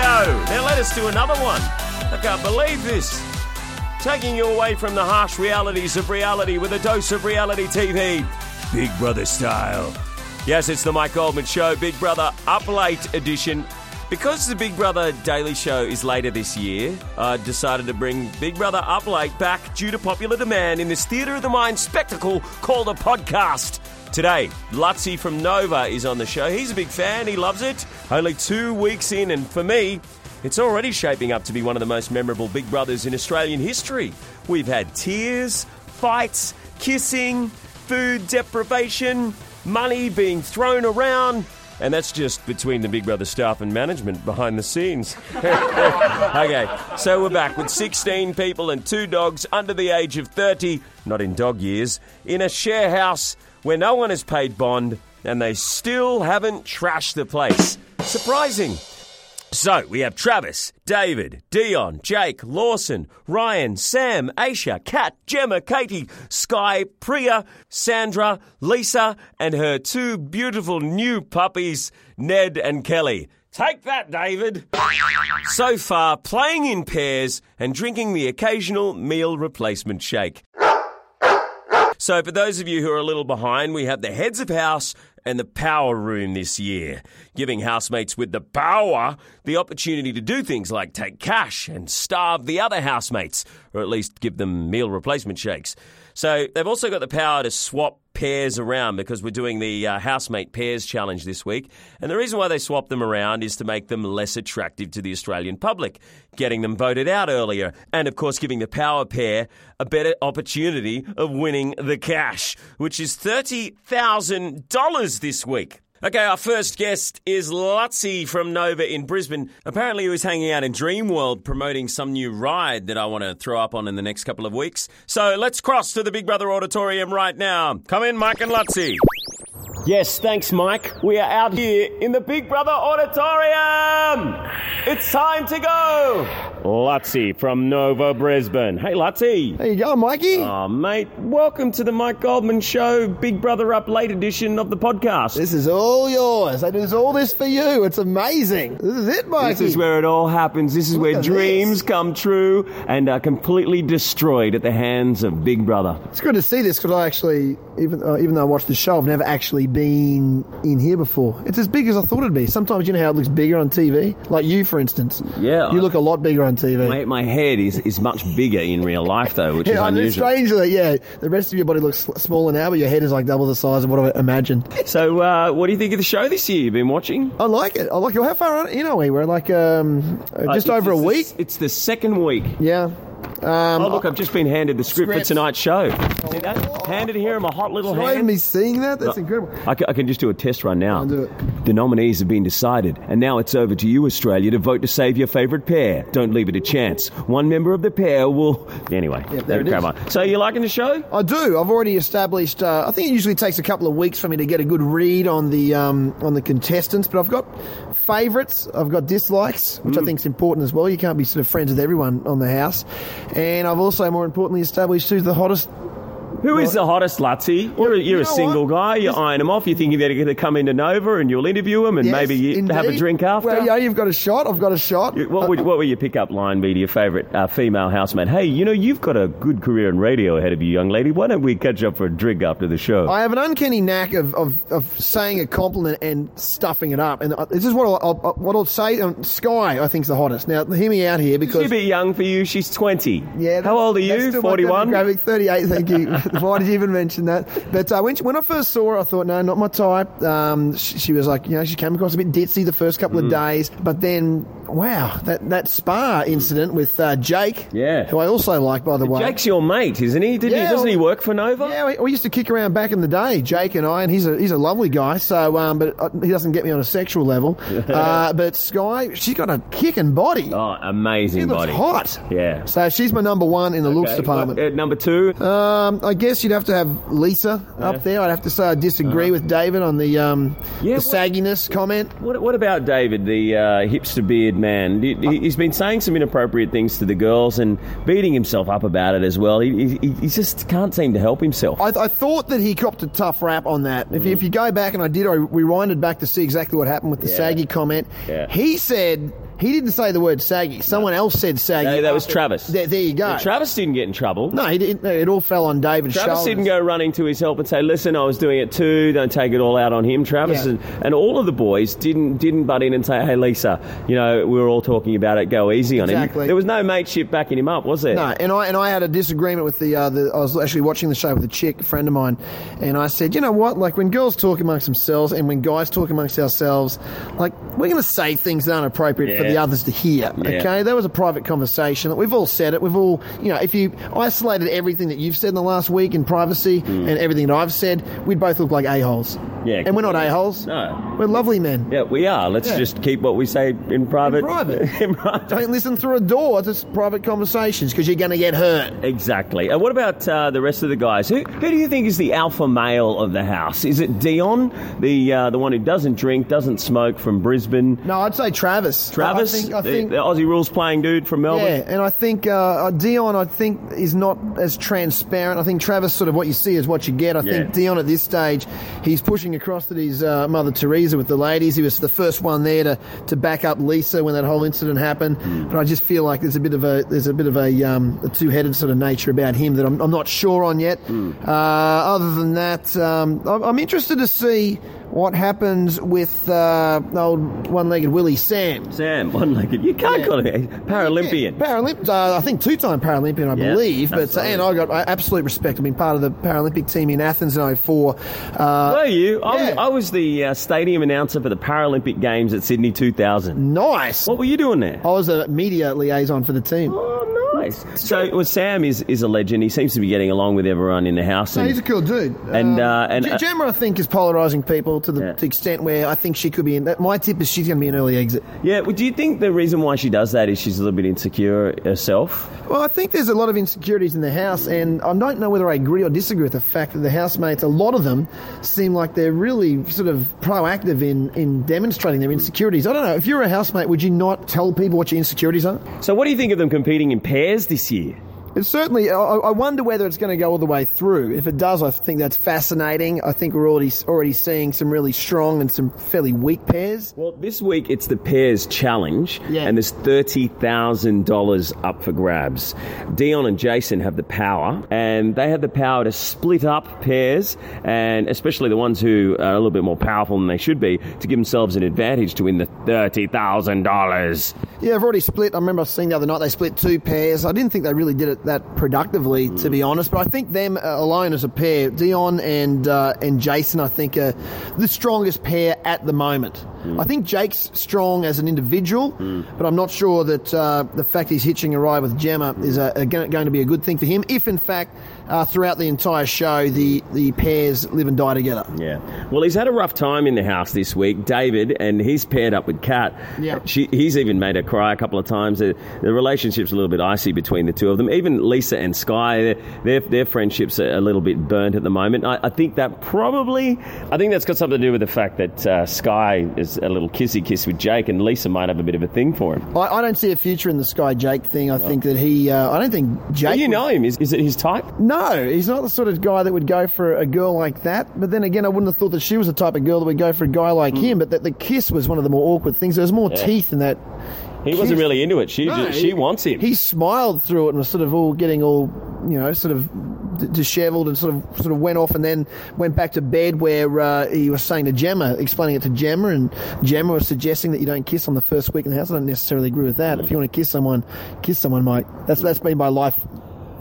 Go. Now let us do another one. I can't believe this. Taking you away from the harsh realities of reality with a dose of reality TV. Big Brother style. Yes, it's the Mike Goldman Show, Big Brother Up Late edition. Because the Big Brother Daily Show is later this year, I decided to bring Big Brother Up Late back due to popular demand in this theatre of the mind spectacle called a podcast. Today, Luttsy from Nova is on the show. He's a big fan, he loves it. Only two weeks in, and for me, it's already shaping up to be one of the most memorable Big Brothers in Australian history. We've had tears, fights, kissing, food deprivation, money being thrown around. And that's just between the Big Brother staff and management behind the scenes. okay, so we're back with 16 people and two dogs under the age of 30, not in dog years, in a share house where no one has paid bond and they still haven't trashed the place. Surprising. So we have Travis, David, Dion, Jake, Lawson, Ryan, Sam, Aisha, Kat, Gemma, Katie, Sky, Priya, Sandra, Lisa, and her two beautiful new puppies, Ned and Kelly. Take that, David. So far, playing in pairs and drinking the occasional meal replacement shake. So, for those of you who are a little behind, we have the heads of house and the power room this year, giving housemates with the power the opportunity to do things like take cash and starve the other housemates, or at least give them meal replacement shakes. So, they've also got the power to swap pairs around because we're doing the uh, housemate pairs challenge this week. And the reason why they swap them around is to make them less attractive to the Australian public, getting them voted out earlier, and of course giving the power pair a better opportunity of winning the cash, which is $30,000 this week. Okay, our first guest is Luttsy from Nova in Brisbane. Apparently, he was hanging out in Dreamworld promoting some new ride that I want to throw up on in the next couple of weeks. So let's cross to the Big Brother Auditorium right now. Come in, Mike and Luttsy. Yes, thanks, Mike. We are out here in the Big Brother Auditorium. It's time to go. Luttsy from Nova Brisbane. Hey, Luttsy. There you go, Mikey. Oh, mate, welcome to the Mike Goldman Show, Big Brother Up Late edition of the podcast. This is all yours. I do all this for you. It's amazing. This is it, Mikey. This is where it all happens. This is Look where dreams this. come true and are completely destroyed at the hands of Big Brother. It's good to see this because I actually, even uh, even though I watched the show, I've never actually been in here before. It's as big as I thought it'd be. Sometimes you know how it looks bigger on TV, like you, for instance. Yeah. you look a lot bigger on TV. My, my head is, is much bigger in real life, though, which is yeah, I know, unusual. strangely, yeah. The rest of your body looks smaller now, but your head is like double the size of what I imagined. So, uh, what do you think of the show this year? You've been watching? I like it. I like it. How far in are we? We're like um, uh, just Uh, over a week. It's, it's the second week. Yeah. Um, Oh, look, I've just been handed the script, Script. for tonight's show. See that? Handed here in my hot little not even hand. me seeing that. That's incredible. I can, I can just do a test run now. Do it. The nominees have been decided, and now it's over to you, Australia, to vote to save your favourite pair. Don't leave it a chance. One member of the pair will. Anyway, Yeah, there it is. on. So, you liking the show? I do. I've already established. Uh, I think it usually takes a couple of weeks for me to get a good read on the um, on the contestants, but I've got favourites. I've got dislikes, which Mm. I think is important as well. You can't be sort of friends with everyone on the house, and I've also, more importantly, established who's the hottest. Who is the hottest Luttsy? You're, a, you're you a single what? guy. You're eyeing them off. You think they're going to come into Nova and you'll interview them and Yes, maybe you have a drink after? Well, yeah, you've got a shot. I've got a shot. What would what would your pickup line be to your favourite uh, female housemate? Hey, you know you've got a good career in radio ahead of you, young lady. Why don't we catch up for a drink after the show? I have an uncanny knack of, of, of saying a compliment and stuffing it up, and uh, this is what I'll, I'll, what I'll say. Um, Sky, I think, is the hottest. Now, hear me out here because She's a bit young for you. She's twenty. Yeah. How old are you? Forty-one. 38, thank you. Why did you even mention that? But uh, when, she, when I first saw her, I thought, no, not my type. Um, she, she was like, you know, she came across a bit ditzy the first couple Mm. of days. But then wow, that, that spa incident with uh, Jake, Yeah. who I also like, by the way. Jake's your mate, isn't he? Did Yeah, he doesn't he work for Nova? Yeah, we, we used to kick around back in the day, Jake and I, and he's a he's a lovely guy. So, um, but uh, he doesn't get me on a sexual level. uh, but Sky, she's got a kicking body. Oh, amazing she looks body. hot. Yeah. So she's my number one in the looks Okay, department. uh, number two. Um, I guess you'd have to have Lisa up there. I'd have to say I disagree with David on the um, Uh-huh. Yeah, the sagginess comment. What, what about David, the uh, hipster beard man? He- he- He's been saying some inappropriate things to the girls and beating himself up about it as well. He, he, he just can't seem to help himself. I, I thought that he copped a tough rap on that. If, you, if you go back, and I did, I rewinded back to see exactly what happened with the Yeah. saggy comment. Yeah. He said he didn't say the word saggy. Someone else said saggy. No, that was Travis. There, there you go. Yeah, Travis didn't get in trouble. no, he didn't, it all fell on David's Travis shoulders. didn't go running to his help and say, "Listen, I was doing it too. Don't take it all out on him." Travis Yeah. and, and all of the boys didn't didn't butt in and say, "Hey, Lisa, you know we were all talking about it. Go easy on Exactly. him." There was no mateship backing him up, was there? No, and I and I had a disagreement with the, uh, the. I was actually watching the show with a chick, a friend of mine, and I said, you know what? Like when girls talk amongst themselves and when guys talk amongst ourselves, like we're going to say things that aren't appropriate for Yeah. The others to hear. Okay, that was a private conversation. We've all said it. We've all, you know, if you isolated everything that you've said in the last week in privacy and everything that I've said, we'd both look like a holes. Yeah, and we're not a holes. No. we're lovely men. Yeah, we are. Let's just keep what we say in private. In private. In private. Don't listen through a door to private conversations because you're going to get hurt. Exactly. And what about uh, the rest of the guys? Who, who do you think is the alpha male of the house? Is it Dion, the uh, the one who doesn't drink, doesn't smoke from Brisbane? No, I'd say Travis. Travis, I think, I the- think the, Aussie rules playing dude from Melbourne. Yeah, and I think uh, Dion, I think, is not as transparent. I think Travis, sort of what you see is what you get. I Yeah. think Dion at this stage, he's pushing across to his uh, mother Teresa with the ladies. He was the first one there to, to back up Lisa when that whole incident happened. Hmm. But I just feel like there's a bit of a there's a bit of a, um, a two headed sort of nature about him that I'm, I'm not sure on yet. Hmm. Uh, other than that, um, I'm, I'm interested to see what happens with uh, old one-legged Willie Sam. Sam, one legged. You can't Yeah. call him Paralympian. Paralymp- uh, I think two-time Paralympian, I Yeah, believe. But uh, absolutely. and I got uh, absolute respect. I've been part of the Paralympic team in Athens in 04. Uh, Were you? I, was, yeah. I was the uh, stadium announcer for the Paralympic Games at Sydney 2000. nice. What were you doing there? I was a media liaison for the team. Oh, nice. So, well, Sam is, is a legend. He seems to be getting along with everyone in the house. No, and- he's a cool dude. And, uh, and- Ge- Gemma, I think, is polarising people to the, Yeah. the extent where I think she could be in. That, my tip is she's going to be an early exit. yeah, well, do you think the reason why she does that is she's a little bit insecure herself? Well, I think there's a lot of insecurities in the house, and I don't know whether I agree or disagree with the fact that the housemates, a lot of them, seem like they're really sort of proactive in, in demonstrating their insecurities. I don't know. If you're a housemate, would you not tell people what your insecurities are? So, what do you think of them competing in pairs this year? It's certainly. I, I wonder whether it's going to go all the way through. If it does, I think that's fascinating. I think we're already already seeing some really strong and some fairly weak pairs. Well, this week it's the Pairs Challenge, Yeah. and there's thirty thousand dollars up for grabs. Dion and Jason have the power, and they have the power to split up pairs, and especially the ones who are a little bit more powerful than they should be, to give themselves an advantage to win the thirty thousand dollars. Yeah, I've already split. I remember seeing the other night they split two pairs. I didn't think they really did it that productively, to be honest. But I think them uh, alone as a pair, Dion and uh, and Jason, I think are the strongest pair at the moment. I think Jake's strong as an individual, but I'm not sure that uh, the fact he's hitching a ride with Gemma is a, a, going to be a good thing for him. If in fact uh, throughout the entire show the the pairs live and die together. Yeah. Well, he's had a rough time in the house this week, David, and he's paired up with Kat. Yeah. She, he's even made her cry a couple of times. The, the relationship's a little bit icy between the two of them. Even Lisa and Sky, their, their, friendship's a, a little bit burnt at the moment. I, I think that probably, I think that's got something to do with the fact that uh, Sky is a little kissy kiss with Jake, and Lisa might have a bit of a thing for him. I, I don't see a future in the Sky Jake thing. I think that he. Uh, I don't think Jake. you would- know him. Is, is it his type? No, he's not the sort of guy that would go for a girl like that. But then again, I wouldn't have thought that she was the type of girl that would go for a guy like Hmm. him. But that the kiss was one of the more awkward things. There was more teeth in that. He wasn't really into it. She, No, she he- wants him. He smiled through it and was sort of all getting all, you know, sort of dishevelled and sort of sort of went off and then went back to bed where uh, he was saying to Gemma, explaining it to Gemma, and Gemma was suggesting that you don't kiss on the first week in the house. I don't necessarily agree with that. If you want to kiss someone, kiss someone, Mike. That's that's been my life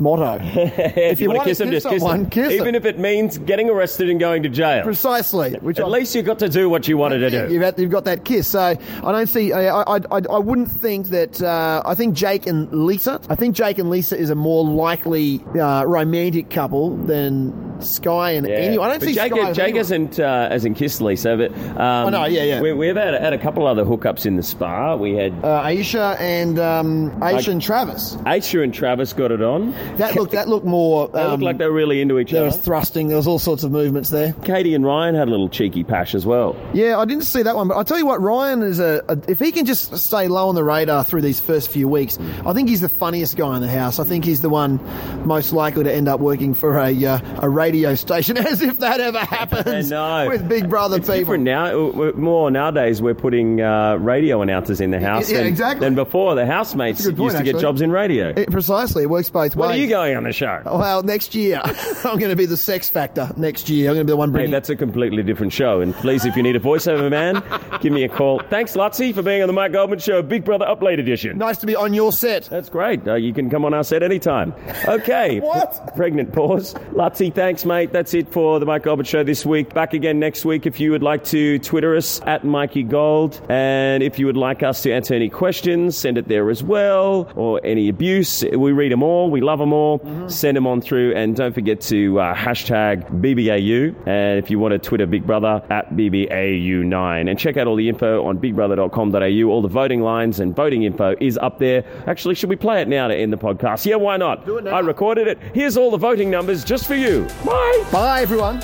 motto. if, you, want to kiss him, just kiss kiss Even if it means getting arrested and going to jail. Precisely. Which At I- least you got to do what you wanted to do. You've, had, you've got that kiss. So I don't see. I, I, I, I wouldn't think that. Uh, I think Jake and Lisa. I think Jake and Lisa is a more likely uh, romantic couple than Sky and Yeah. anyone. I don't But see Jake, Sky Jake hasn't uh, hasn't kissed Lisa, but um, Oh, no, yeah, yeah. We, we've had, had a couple other hookups in the spa. We had Uh, Aisha and um, Aisha and Travis. Aisha and Travis got it on. That looked that looked more. They um, looked like they were really into each there other. was thrusting. There was all sorts of movements there. Katie and Ryan had a little cheeky pash as well. Yeah, I didn't see that one, but I tell you what, Ryan is a, a. If he can just stay low on the radar through these first few weeks, I think he's the funniest guy in the house. I think he's the one most likely to end up working for a uh, a radio station, as if that ever happens I know. with Big Brother It's people. different now. More nowadays, we're putting uh, radio announcers in the house. Yeah, than, exactly. Than before, the housemates point, used to get jobs in radio. It- precisely, it works both ways. are you going on the show? Well, next year I'm going to be the sex factor. Next year I'm going to be the one Hey, bringing. that's a completely different show. And please, if you need a voiceover man, give me a call. Thanks, Luttsy, for being on the Mike Goldman Show, Big Brother Up Late edition. nice to be on your set. That's great. Uh, you can come on our set anytime. Okay. What? Pregnant pause. Luttsy, thanks, mate. That's it for the Mike Goldman Show this week. Back again next week if you would like to Twitter us at Mikey Gold. And if you would like us to answer any questions, send it there as well. Or any abuse. We read them all. We love them all. Send them on through. And don't forget to uh, hashtag BBAU. And if you want to Twitter Big Brother at BBAU9. And check out all the info on bigbrother.com.au. All the voting lines and voting info is up there. Actually, should we play it now to end the podcast? Yeah, why not? Do it now. I recorded it. Here's all the voting numbers just for you. Bye. Bye, everyone.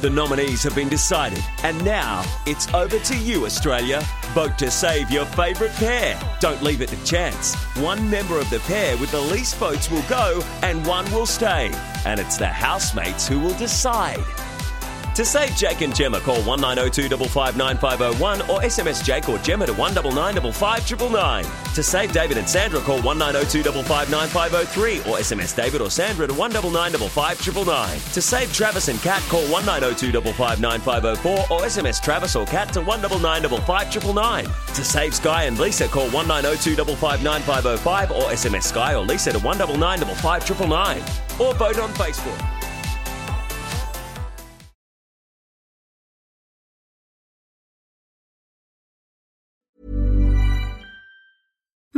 The nominees have been decided, and now it's over to you, Australia. Vote to save your favourite pair. Don't leave it to chance. One member of the pair with the least votes will go, and one will stay. And it's the housemates who will decide. To save Jake and Gemma, call 1902 559 or SMS Jake or Gemma to 199 559. To save David and Sandra, call 1902 559 or SMS David or Sandra to 199 559. To save Travis and Kat, call 1902 559 or SMS Travis or Kat to 199 559. To save Sky and Lisa, call 1902 559 or SMS Sky or Lisa to 199 559. Or vote on Facebook.